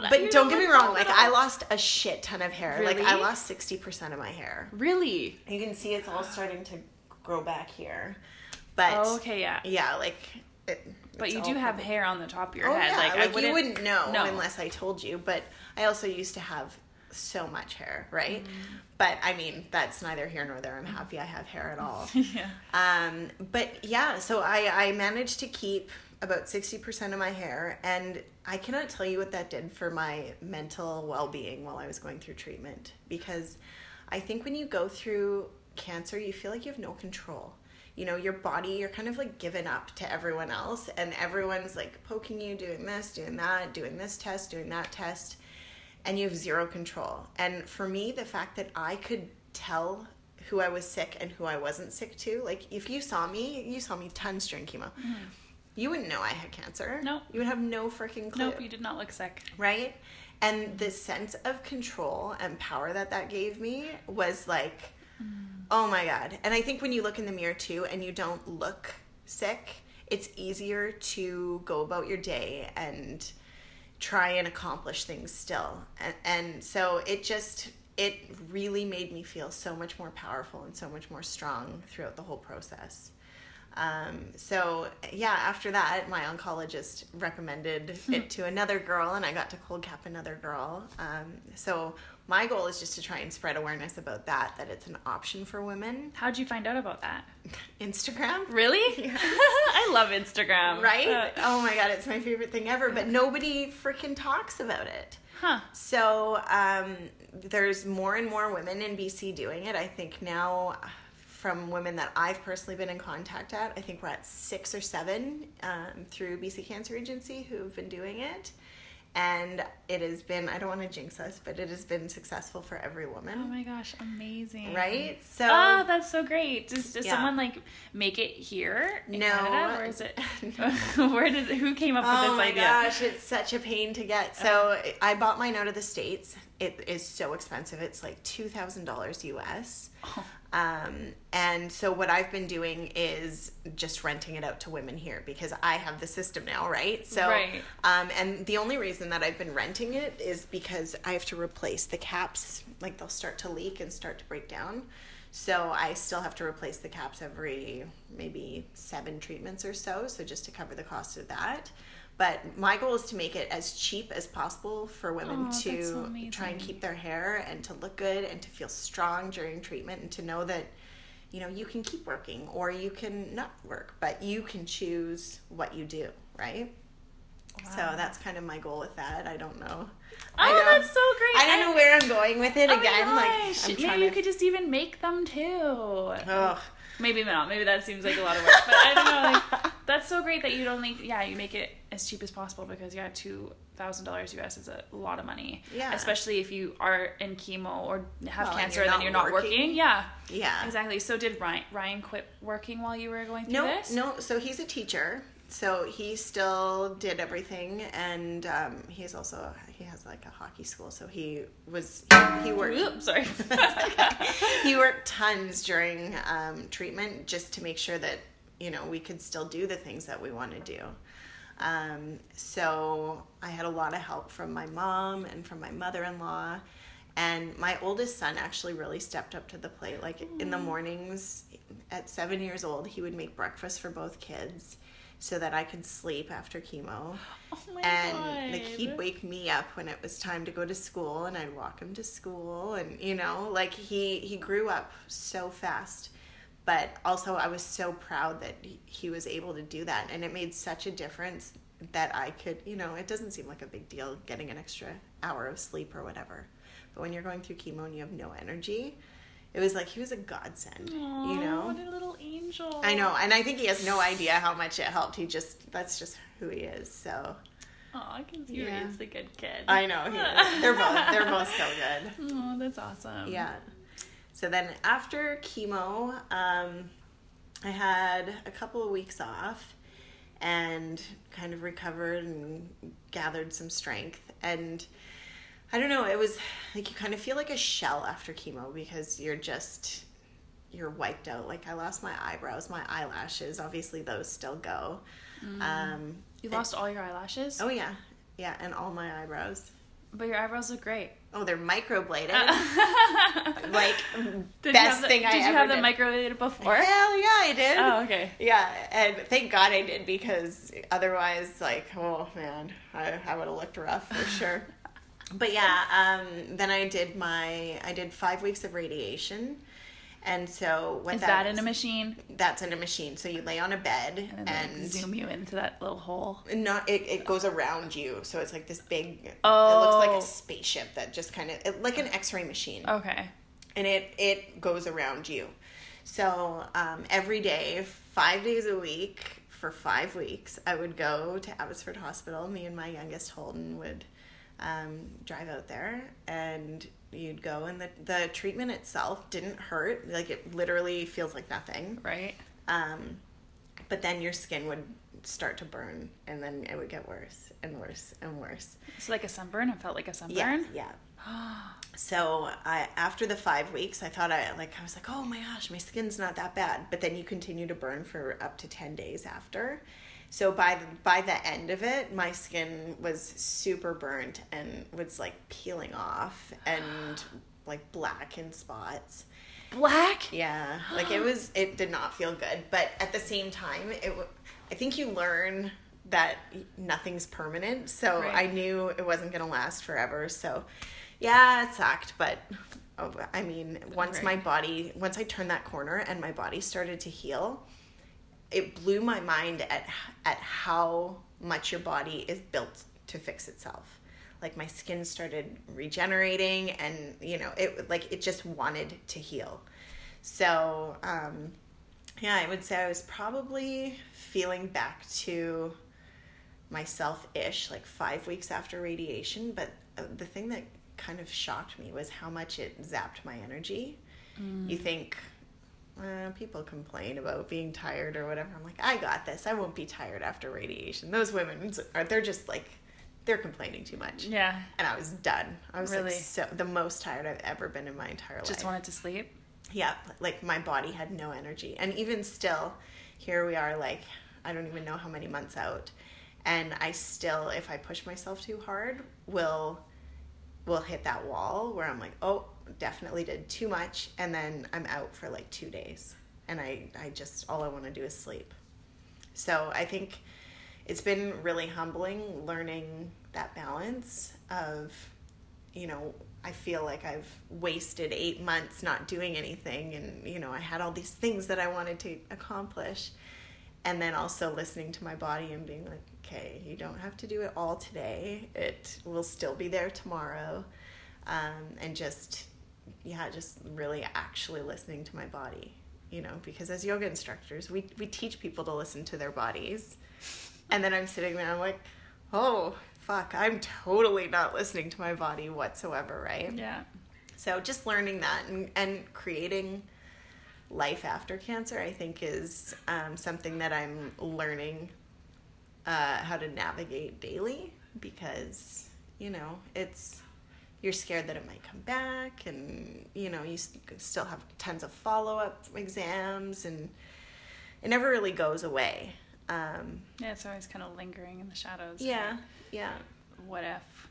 Don't, But you don't get me wrong, like I lost a shit ton of hair. Like I lost sixty percent of my hair. Really? You can see it's all starting to grow back here. But Oh, okay, yeah. yeah, like it, But you do have hair on the top of your Oh head. yeah, like, like, I wouldn't, you wouldn't know no. unless I told you. But I also used to have so much hair, right? But I mean, that's neither here nor there. I'm happy I have hair at all. yeah. Um, but yeah, so I, I managed to keep about 60% of my hair, and I cannot tell you what that did for my mental well being while I was going through treatment. Because I think when you go through cancer, you feel like you have no control. You know, your body, you're kind of like given up to everyone else, and everyone's like poking you, doing this, doing that, doing this test, doing that test, and you have zero control. And for me, the fact that I could tell who I was sick and who I wasn't sick to, like if you saw me, you saw me tons during chemo. Mm-hmm. You wouldn't know I had cancer. Nope. You would have no freaking clue Nope, you did not look sick. right? And the sense of control and power that that gave me was like, mm. Oh my God. And I think when you look in the mirror too and you don't look sick, it's easier to go about your day and try and accomplish things still. And, and so it just, it really made me feel so much more powerful and so much more strong throughout the whole process. Um, so yeah, after that, my oncologist recommended it to another girl, and I got to cold cap another girl. Um, so my goal is just to try and spread awareness about that, that it's an option for women. How'd you find out about that? Instagram, Really? I love Instagram. right? Uh, oh my god, it's my favorite thing ever. But nobody freaking talks about it. huh. So um, there's more and more women in BC doing it. I think now, from women that I've personally been in contact at, I think we're at six or seven um, through BC Cancer Agency who've been doing it. And it has been, I don't want to jinx us, but it has been successful for every woman Oh my gosh, amazing. right? So, Oh, that's so great. Does, does Yeah. someone like make it here in No. Canada, or is it? where did who came up with this idea Oh my gosh, it's such a pain to get. So oh. I bought mine out of the states. It is so expensive. It's like two thousand dollars US. Oh. Um, and so what I've been doing is just renting it out to women here because I have the system now, right? So, Right. um, and the only reason that I've been renting it is because I have to replace the caps. Like they'll start to leak and start to break down. So I still have to replace the caps every maybe seven treatments or so. So just to cover the cost of that. But my goal is to make it as cheap as possible for women Oh, so to try and keep their hair and to look good and to feel strong during treatment and to know that you know you can keep working or you can not work but you can choose what you do right so that's kind of my goal with that i don't know Oh, I know. that's so great. i don't know where i'm going with it Oh again like i'm maybe you to could just even make them too. Ugh. Maybe not. Maybe that seems like a lot of work. But I don't know. Like, that's so great that you don't like. Yeah, you make it as cheap as possible because yeah, two thousand dollars US is a lot of money. Yeah. Especially if you are in chemo or have Well, and cancer you're and then you're not working. working. Yeah. yeah Exactly. So did Ryan Ryan quit working while you were going through no this? no so he's a teacher so he still did everything and um, he's also he has like a hockey school. So he was he worked Oops, sorry. he worked tons during um, treatment just to make sure that you know we could still do the things that we want to do. Um, so i had a lot of help from my mom and from my mother-in-law. And my oldest son actually really stepped up to the plate. Like in the mornings at seven years old he would make breakfast for both kids so that i could sleep after chemo. Oh my and like he'd wake me up when it was time to go to school and i'd walk him to school and you know like he he grew up so fast. But also i was so proud that he was able to do that and it made such a difference that i could you know it doesn't seem like a big deal getting an extra hour of sleep or whatever. But when you're going through chemo and you have no energy it was like he was a godsend Aw, you know what a little angel. i know and i think he has no idea how much it helped he just that's just who he is so Oh, I can see Yeah. he's a good kid. I know. He is. They're both they're both so good. Oh, that's awesome. Yeah. So then after chemo, um, I had a couple of weeks off and kind of recovered and gathered some strength. And I don't know, it was like you kind of feel like a shell after chemo because you're just you're wiped out. Like I lost my eyebrows, my eyelashes. Obviously, those still go. Um, You lost all your eyelashes, oh yeah, yeah, and all my eyebrows. but your eyebrows look great. Oh, they're microbladed. like, like did best the, thing I ever Did you have them did. microbladed before? Hell yeah, I did. Oh, okay. Yeah, and thank God I did because otherwise, like, oh man, I, I would have looked rough for sure. but yeah, um, then I did my I did five weeks of radiation, and so what Is that in a machine? That's in a machine. So you lay on a bed And, and, zoom you into that little hole. not it, it goes around you. So it's like this big. oh. It Oh. looks like a spaceship that just kind of like an X-ray machine, Okay. and it it goes around you. So um, every day, five days a week for five weeks, I would go to Abbotsford Hospital. Me and my youngest Holden would um, drive out there, and you'd go, and the the treatment itself didn't hurt. Like it literally feels like nothing. Right. Um, but then your skin would start to burn, and then it would get worse and worse and worse. It's like a sunburn. It felt like a sunburn Yeah, yeah. So I after the five weeks, I thought I like I was like, oh my gosh, my skin's not that bad. But then you continue to burn for up to ten days after. So by the, by the end of it, my skin was super burnt and was like peeling off and like black in spots. Black. Yeah, like it was. It did not feel good, but at the same time, it. I think you learn that nothing's permanent. So Right. I knew it wasn't gonna last forever. So, yeah, it sucked, but. Oh, I mean, once Right. my body, once I turned that corner and my body started to heal, it blew my mind at at how much your body is built to fix itself. Like my skin started regenerating, and you know, it like it just wanted to heal. So, um, yeah, I would say I was probably feeling back to myself ish like five weeks after radiation. But uh, the thing that kind of shocked me was how much it zapped my energy. You think, uh, people complain about being tired or whatever. I'm like, I got this. I won't be tired after radiation. Those women are they're just like they're complaining too much. Yeah. And I was done. I was Really? like so the most tired I've ever been in my entire life. Just wanted to sleep. yeah, like my body had no energy. And even still, here we are like I don't even know how many months out. And I still if I push myself too hard, will will hit that wall where I'm like, "Oh, definitely did too much." And then I'm out for like 2 days. And I I just all I want to do is sleep. So, I think it's been really humbling learning that balance of you know i feel like i've wasted eight months not doing anything and you know i had all these things that i wanted to accomplish and then also listening to my body and being like okay you don't have to do it all today it will still be there tomorrow um, and just yeah just really actually listening to my body you know because as yoga instructors we, we teach people to listen to their bodies and then i'm sitting there i'm like oh fuck i'm totally not listening to my body whatsoever right Yeah. so just learning that and, and creating life after cancer, I think, is um, something that I'm learning uh, how to navigate daily because you know it's you're scared that it might come back, and you know you still have tons of follow up exams, and it never really goes away. Um, Yeah. It's always kind of lingering in the shadows. yeah, yeah. What if?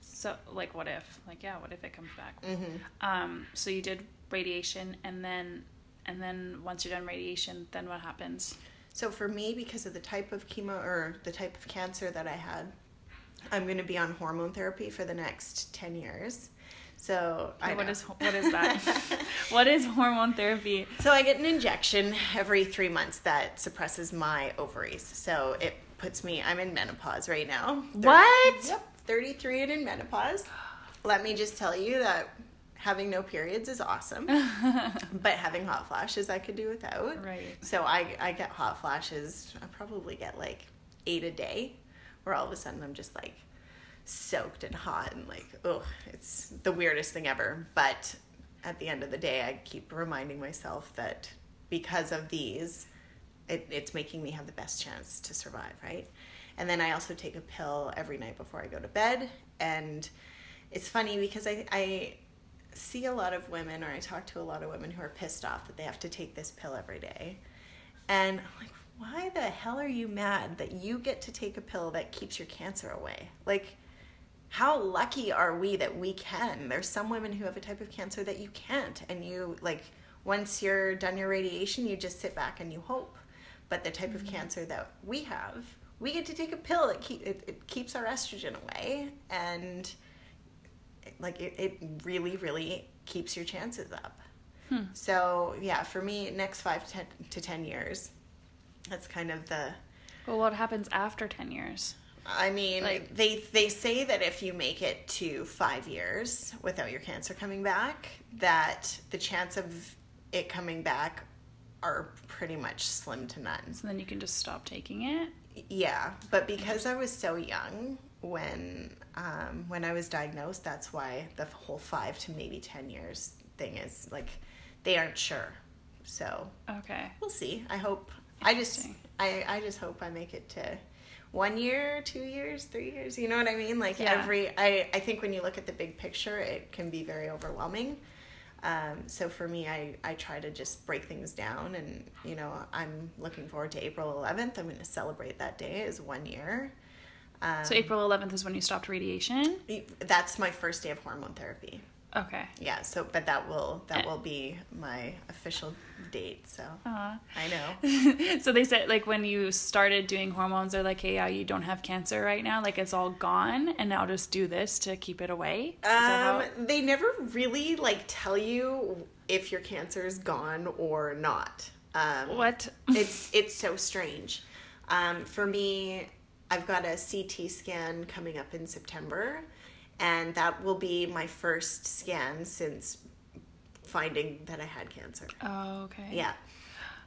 So like, what if? Like, yeah. What if it comes back? hmm Um. So you did radiation, and then, and then once you're done radiation, then what happens? So for me, because of the type of chemo or the type of cancer that I had, I'm going to be on hormone therapy for the next ten years. So I what is what is that? what is hormone therapy? so I get an injection every three months that suppresses my ovaries. So it puts me. I'm in menopause right now. Thir- What? Yep, 33 and in menopause. Let me just tell you that having no periods is awesome, but having hot flashes I could do without. Right. So I I get hot flashes. I probably get like eight a day, where all of a sudden I'm just like soaked and hot and like oh it's the weirdest thing ever. But at the end of the day, I keep reminding myself that because of these, it, it's making me have the best chance to survive, right? And then I also take a pill every night before I go to bed. And it's funny because I, I see a lot of women, or I talk to a lot of women who are pissed off that they have to take this pill every day. And I'm like, why the hell are you mad that you get to take a pill that keeps your cancer away? Like, how lucky are we that we can? There's some women who have a type of cancer that you can't, and you like once you're done your radiation, you just sit back and you hope. But the type of mm-hmm. cancer that we have, we get to take a pill that keep it, it keeps our estrogen away, and like it, it really really keeps your chances up. Hmm. So yeah, for me, next five to ten, to 10 years, that's kind of the Well, what happens after 10 years? I mean, Like- they they say that if you make it to five years without your cancer coming back, that the chance of it coming back are pretty much slim to none. So then you can just stop taking it? Yeah, but because I was so young when um, when I was diagnosed, that's why the whole five to maybe ten years thing is like they aren't sure. So Okay. we'll see. I hope. I just I I just hope I make it to one year, two years, three years. You know what I mean? Like Yeah. every I I think when you look at the big picture, it can be very overwhelming. Um, so for me, I, I try to just break things down, and you know I'm looking forward to April 11th. I'm going to celebrate that day as one year. Um, So April 11th is when you stopped radiation? that's my first day of hormone therapy. Okay. Yeah. So, but that will that will be my official date. So Aw. I know. so they said like when you started doing hormones they're like hey yeah you don't have cancer right now like it's all gone and now just do this to keep it away Is Um, how- they never really like tell you if your cancer is gone or not. Um, what it's it's so strange. Um, for me, I've got a CT scan coming up in September, and that will be my first scan since finding that I had cancer. oh okay Yeah.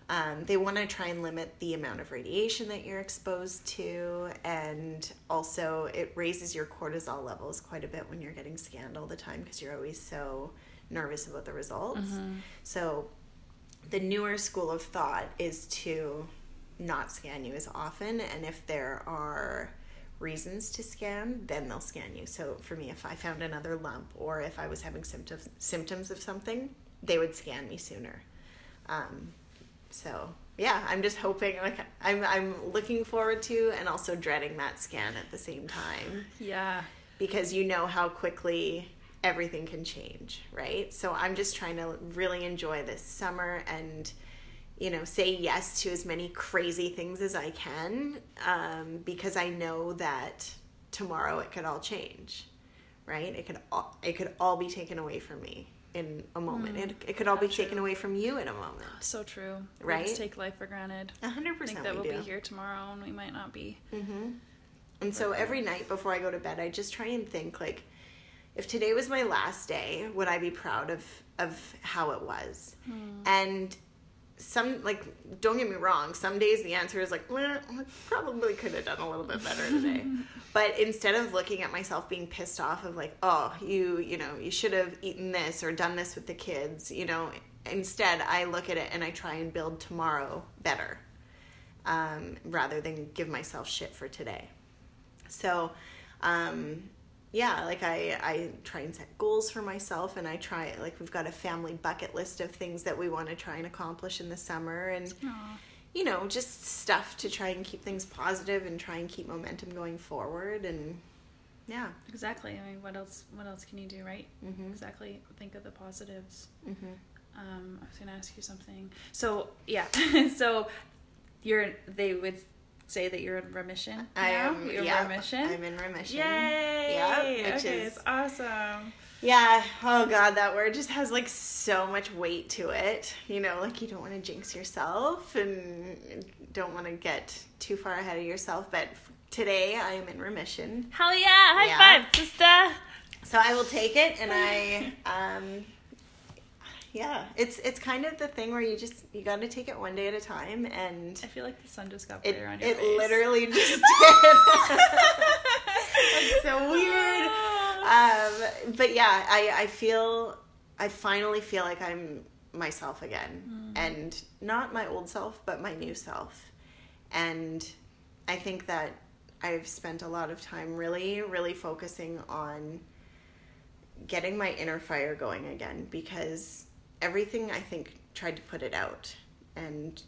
Um, they want to try and limit the amount of radiation that you're exposed to, and also it raises your cortisol levels quite a bit when you're getting scanned all the time because you're always so nervous about the results. So, the newer school of thought is to not scan you as often, and if there are reasons to scan, then they'll scan you. So, for me, if I found another lump or if I was having symptoms symptoms of something, they would scan me sooner. Um, so yeah, I'm just hoping like I'm I'm looking forward to and also dreading that scan at the same time yeah because you know how quickly everything can change, right? So I'm just trying to really enjoy this summer and you know say yes to as many crazy things as I can um, because I know that tomorrow it could all change, right? It could all, it could all be taken away from me in a moment. it, it could all be that's taken away from you in a moment. so true we Right? just take life for granted A hundred I think that we we'll do. be here tomorrow and we might not be Mhm. And so every night before I go to bed, I just try and think like, if today was my last day, would I be proud of of how it was? And some like, don't get me wrong. Some days the answer is like, well, I probably could have done a little bit better today. but instead of looking at myself being pissed off of like, oh, you you know, you should have eaten this or done this with the kids, you know. Instead, I look at it and I try and build tomorrow better, um, rather than give myself shit for today. So, um, yeah, like I, I try and set goals for myself, and I try like we've got a family bucket list of things that we want to try and accomplish in the summer, and Aw. you know, just stuff to try and keep things positive and try and keep momentum going forward, and yeah, exactly I mean what else what else can you do right? Mhm. exactly think of the positives. Hmm um I was gonna ask you something. So yeah so you're they would say that you're in remission I now? am. you're in remission I'm in remission. Yay! Yeah, which okay, is it's awesome. Yeah. Oh God, that word just has like so much weight to it. You know, like you don't want to jinx yourself and don't want to get too far ahead of yourself. But today I am in remission, Hell yeah! High Yeah. five, sister. so I will take it. And I, um, yeah, it's it's kind of the thing where you just you got to take it one day at a time, and I feel like the sun just got it brighter on your it face. literally just did. That's so weird. um, but yeah, I, I feel, I finally feel like I'm myself again. And not my old self, but my new self. And I think that I've spent a lot of time really, really focusing on getting my inner fire going again because everything I think tried to put it out. And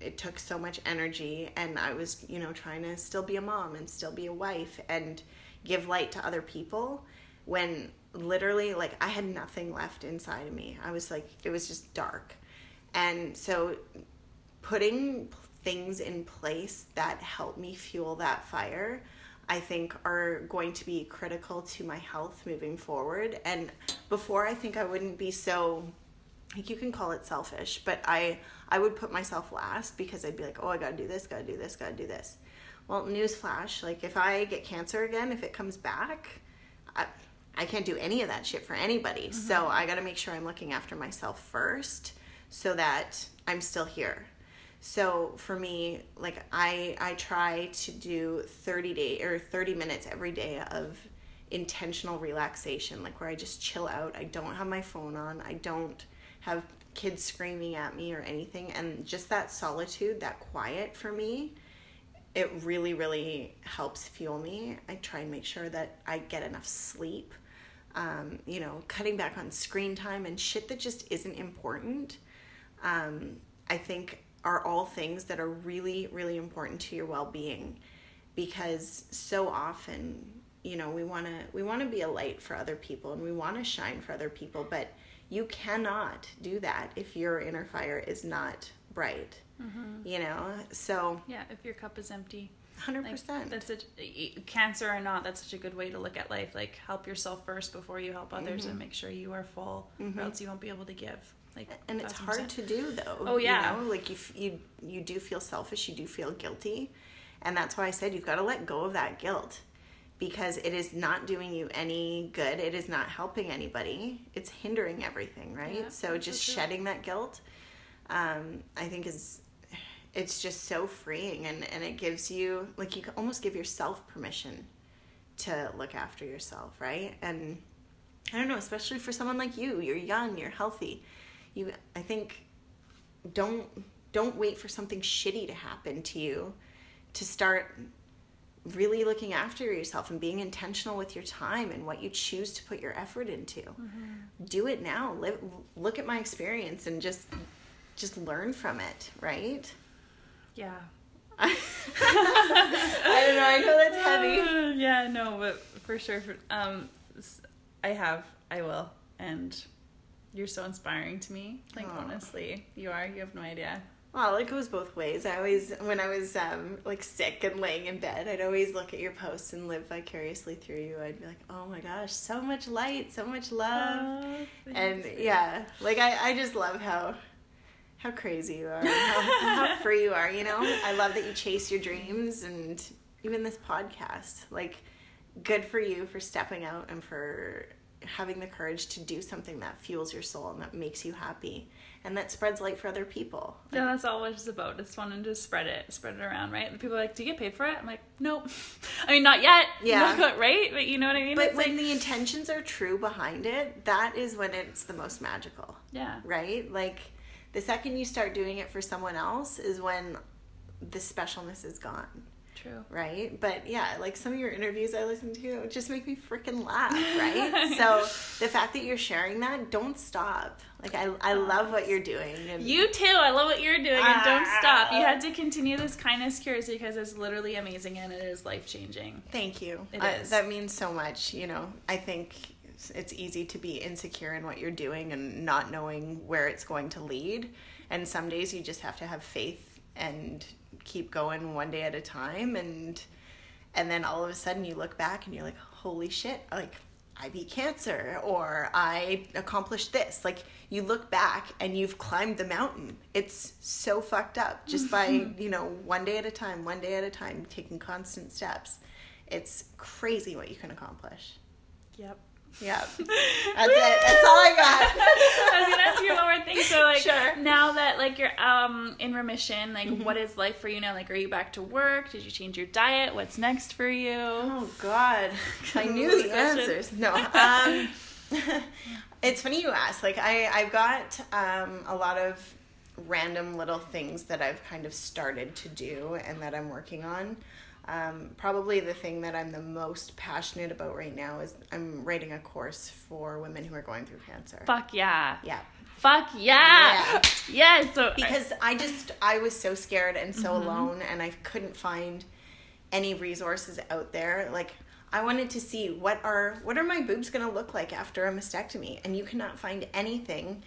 it took so much energy and I was, you know, trying to still be a mom and still be a wife and give light to other people when literally like I had nothing left inside of me. I was like it was just dark. And so putting things in place that helped me fuel that fire I think are going to be critical to my health moving forward. And before, I think I wouldn't be so like you can call it selfish, but I I would put myself last because I'd be like, oh, I gotta do this, gotta do this, gotta do this. Well, newsflash, like if I get cancer again, if it comes back, I, I can't do any of that shit for anybody. Mm-hmm. So I gotta make sure I'm looking after myself first so that I'm still here. So for me, like I I try to do 30 day or 30 minutes every day of intentional relaxation, like where I just chill out. I don't have my phone on. I don't have kids screaming at me or anything and just that solitude, that quiet for me, it really really helps fuel me. I try and make sure that I get enough sleep. Um, you know, cutting back on screen time and shit that just isn't important. Um, I think are all things that are really, really important to your well-being because so often, you know, we want to we want to be a light for other people and we want to shine for other people, but you cannot do that if your inner fire is not bright. Mm-hmm. You know, so yeah, if your cup is empty, hundred like, percent. That's such cancer or not. That's such a good way to look at life. Like help yourself first before you help others, mm-hmm. and make sure you are full, mm-hmm. or else you won't be able to give. Like, and it's hard to do though. Oh yeah, you know? like you you you do feel selfish. You do feel guilty, and that's why I said you've got to let go of that guilt because it is not doing you any good. It is not helping anybody. It's hindering everything, right? Yeah, so just so shedding that guilt, um, I think is it's just so freeing and, and it gives you like you can almost give yourself permission to look after yourself, right? And I don't know, especially for someone like you, you're young, you're healthy. You I think don't don't wait for something shitty to happen to you to start really looking after yourself and being intentional with your time and what you choose to put your effort into. Mm-hmm. Do it now. Live, look at my experience and just just learn from it, right? Yeah. I don't know. I know that's heavy. Yeah, no, but for sure. For, um, I have. I will. And you're so inspiring to me. Like Aww. honestly, you are. You have no idea. Well, it goes both ways. I always, when I was um, like sick and laying in bed, I'd always look at your posts and live vicariously through you. I'd be like, oh my gosh, so much light, so much love, oh, and yeah, like I, I just love how, how crazy you are, how, how free you are. You know, I love that you chase your dreams, and even this podcast, like, good for you for stepping out and for having the courage to do something that fuels your soul and that makes you happy and that spreads light for other people. Yeah, that's all it's about. Just wanting to spread it, spread it around, right? And people are like, "Do you get paid for it?" I'm like, "Nope." I mean, not yet. Yeah. right? But you know what I mean? But it's when like... the intentions are true behind it, that is when it's the most magical. Yeah. Right? Like the second you start doing it for someone else is when the specialness is gone. True. Right? But yeah, like some of your interviews I listen to just make me freaking laugh, right? so the fact that you're sharing that, don't stop. Like I I love what you're doing. And, you too. I love what you're doing and don't ah. stop. You had to continue this kindness cures because it's literally amazing and it is life changing. Thank you. It is. that means so much, you know. I think it's easy to be insecure in what you're doing and not knowing where it's going to lead. And some days you just have to have faith and keep going one day at a time and and then all of a sudden you look back and you're like holy shit like I beat cancer or I accomplished this. Like you look back and you've climbed the mountain. It's so fucked up just by, you know, one day at a time, one day at a time, taking constant steps. It's crazy what you can accomplish. Yep. Yeah. That's it. That's all I got. I was gonna ask you one more thing. So like sure. now that like you're um in remission, like mm-hmm. what is life for you now? Like are you back to work? Did you change your diet? What's next for you? Oh God. I knew the answers. No. Um it's funny you ask. Like I, I've got um a lot of random little things that I've kind of started to do and that I'm working on. Um, probably the thing that I'm the most passionate about right now is I'm writing a course for women who are going through cancer. Fuck yeah. Yeah. Fuck yeah. yeah. yes. So because I just I was so scared and so mm-hmm. alone and I couldn't find any resources out there. Like I wanted to see what are what are my boobs going to look like after a mastectomy and you cannot find anything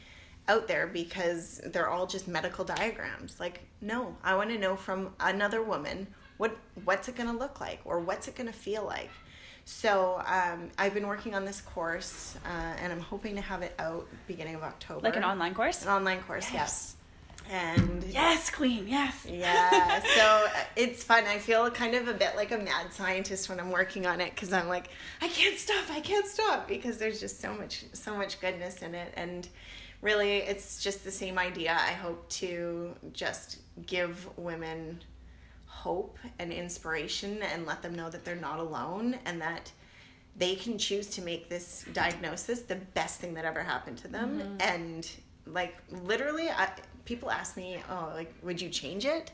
out there because they're all just medical diagrams. Like no, I want to know from another woman what what's it going to look like or what's it going to feel like? So um, i've been working on this course uh, and i'm hoping to have it out beginning of october. Like an online course? an online course yes. And Yes, queen, yes. yeah so uh, it's fun. I feel kind of a bit like a mad scientist when i'm working on it because i'm like i can't stop i can't stop because there's just so much so much goodness in it. And really it's just the same idea. I hope to just give women hope and inspiration and let them know that they're not alone and that they can choose to make this diagnosis the best thing that ever happened to them. Mm-hmm. And like literally I, people ask me oh like would you change it?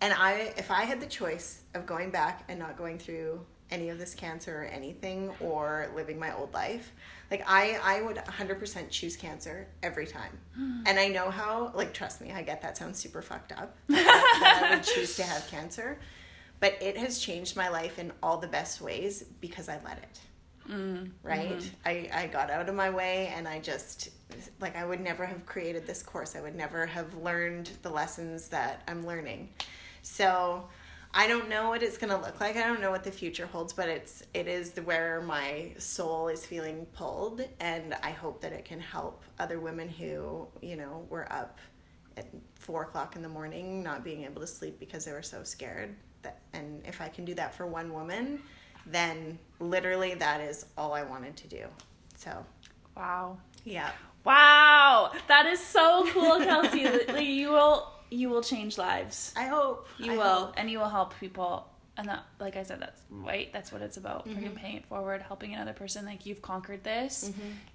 And i if i had the choice of going back and not going through any of this cancer or anything or living my old life like i i would 100% choose cancer every time. And i know how like trust me i get that sounds super fucked up that, that i would choose to have cancer. But it has changed my life in all the best ways because i let it. Mm-hmm. Right? I, I got out of my way and i just like i would never have created this course. I would never have learned the lessons that i'm learning. So i don't know what it's going to look like i don't know what the future holds but it's it is where my soul is feeling pulled and i hope that it can help other women who you know were up at four o'clock in the morning not being able to sleep because they were so scared that and if i can do that for one woman then literally that is all I wanted to do. So, Wow. yeah. Wow. That is so cool, Kelsey. you will you will change lives. I hope. You I will, hope. and you will help people. And that, like I said, that's right. That's what it's about. Mm-hmm. Freaking paying it forward, helping another person. Like you've conquered this.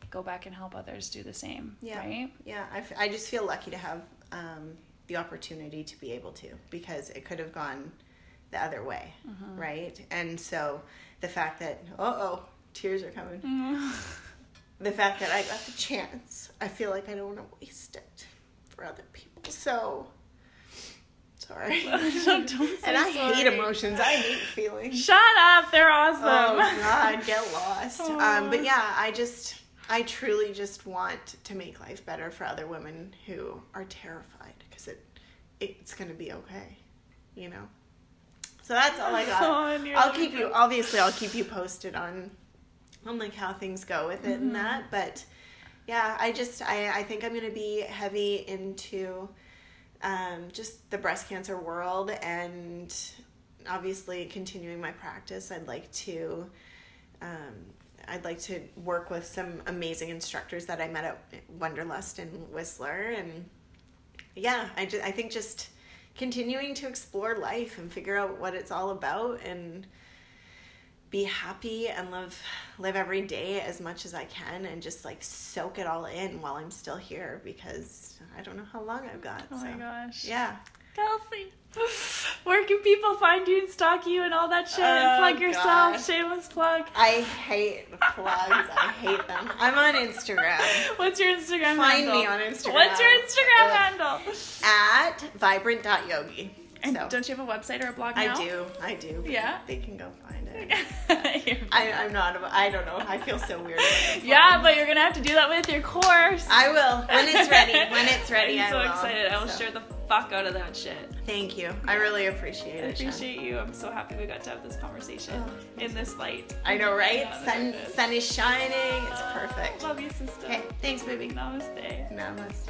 Go back and help others do the same. Mm-hmm. Yeah. Right. Yeah. I, f- I just feel lucky to have um, the opportunity to be able to because it could have gone the other way. Mm-hmm. Right. And so the fact that, oh oh, tears are coming. Mm-hmm. The fact that I got the chance, I feel like I don't want to waste it for other people. So, sorry. Don't and I hate emotions. I hate feelings. Shut up. They're awesome. Oh my God, get lost. Um, but yeah, I just, I truly just want to make life better for other women who are terrified because it, it's gonna be okay, you know. So that's all I got. Oh, I'll keep you. Obviously, I'll keep you posted on, on like how things go with it and that. But yeah, I just, I, I think I'm gonna be heavy into, um, just the breast cancer world and obviously continuing my practice. I'd like to, um, I'd like to work with some amazing instructors that I met at Wanderlust in Whistler, and yeah, I just I think just continuing to explore life and figure out what it's all about and be happy and live live every day as much as I can and just like soak it all in while I'm still here because I don't know how long I've got. Oh my gosh. Yeah. Kelsey. Where can people find you and stalk you and all that shit? Oh, plug yourself. gosh. Shameless plug. I hate plugs. I hate them. I'm on Instagram. What's your Instagram Find handle? me on Instagram. What's your Instagram Ugh. handle? At vibrant.yogi. And So don't you have a website or a blog I do. I do. Yeah? They can go find it. I, I'm not. I don't know. I feel so weird. yeah, but you're gonna have to do that with your course. I will when it's ready. When it's ready, I'm I so will. excited. I will So, share the fuck out of that shit. Thank you. I really appreciate I it. Shan. appreciate you. I'm so happy we got to have this conversation Oh. in this light. I know, right? Yeah, sun, there it is. sun is shining. It's perfect. Love you, sister. Okay, thanks, baby. Namaste. Namaste.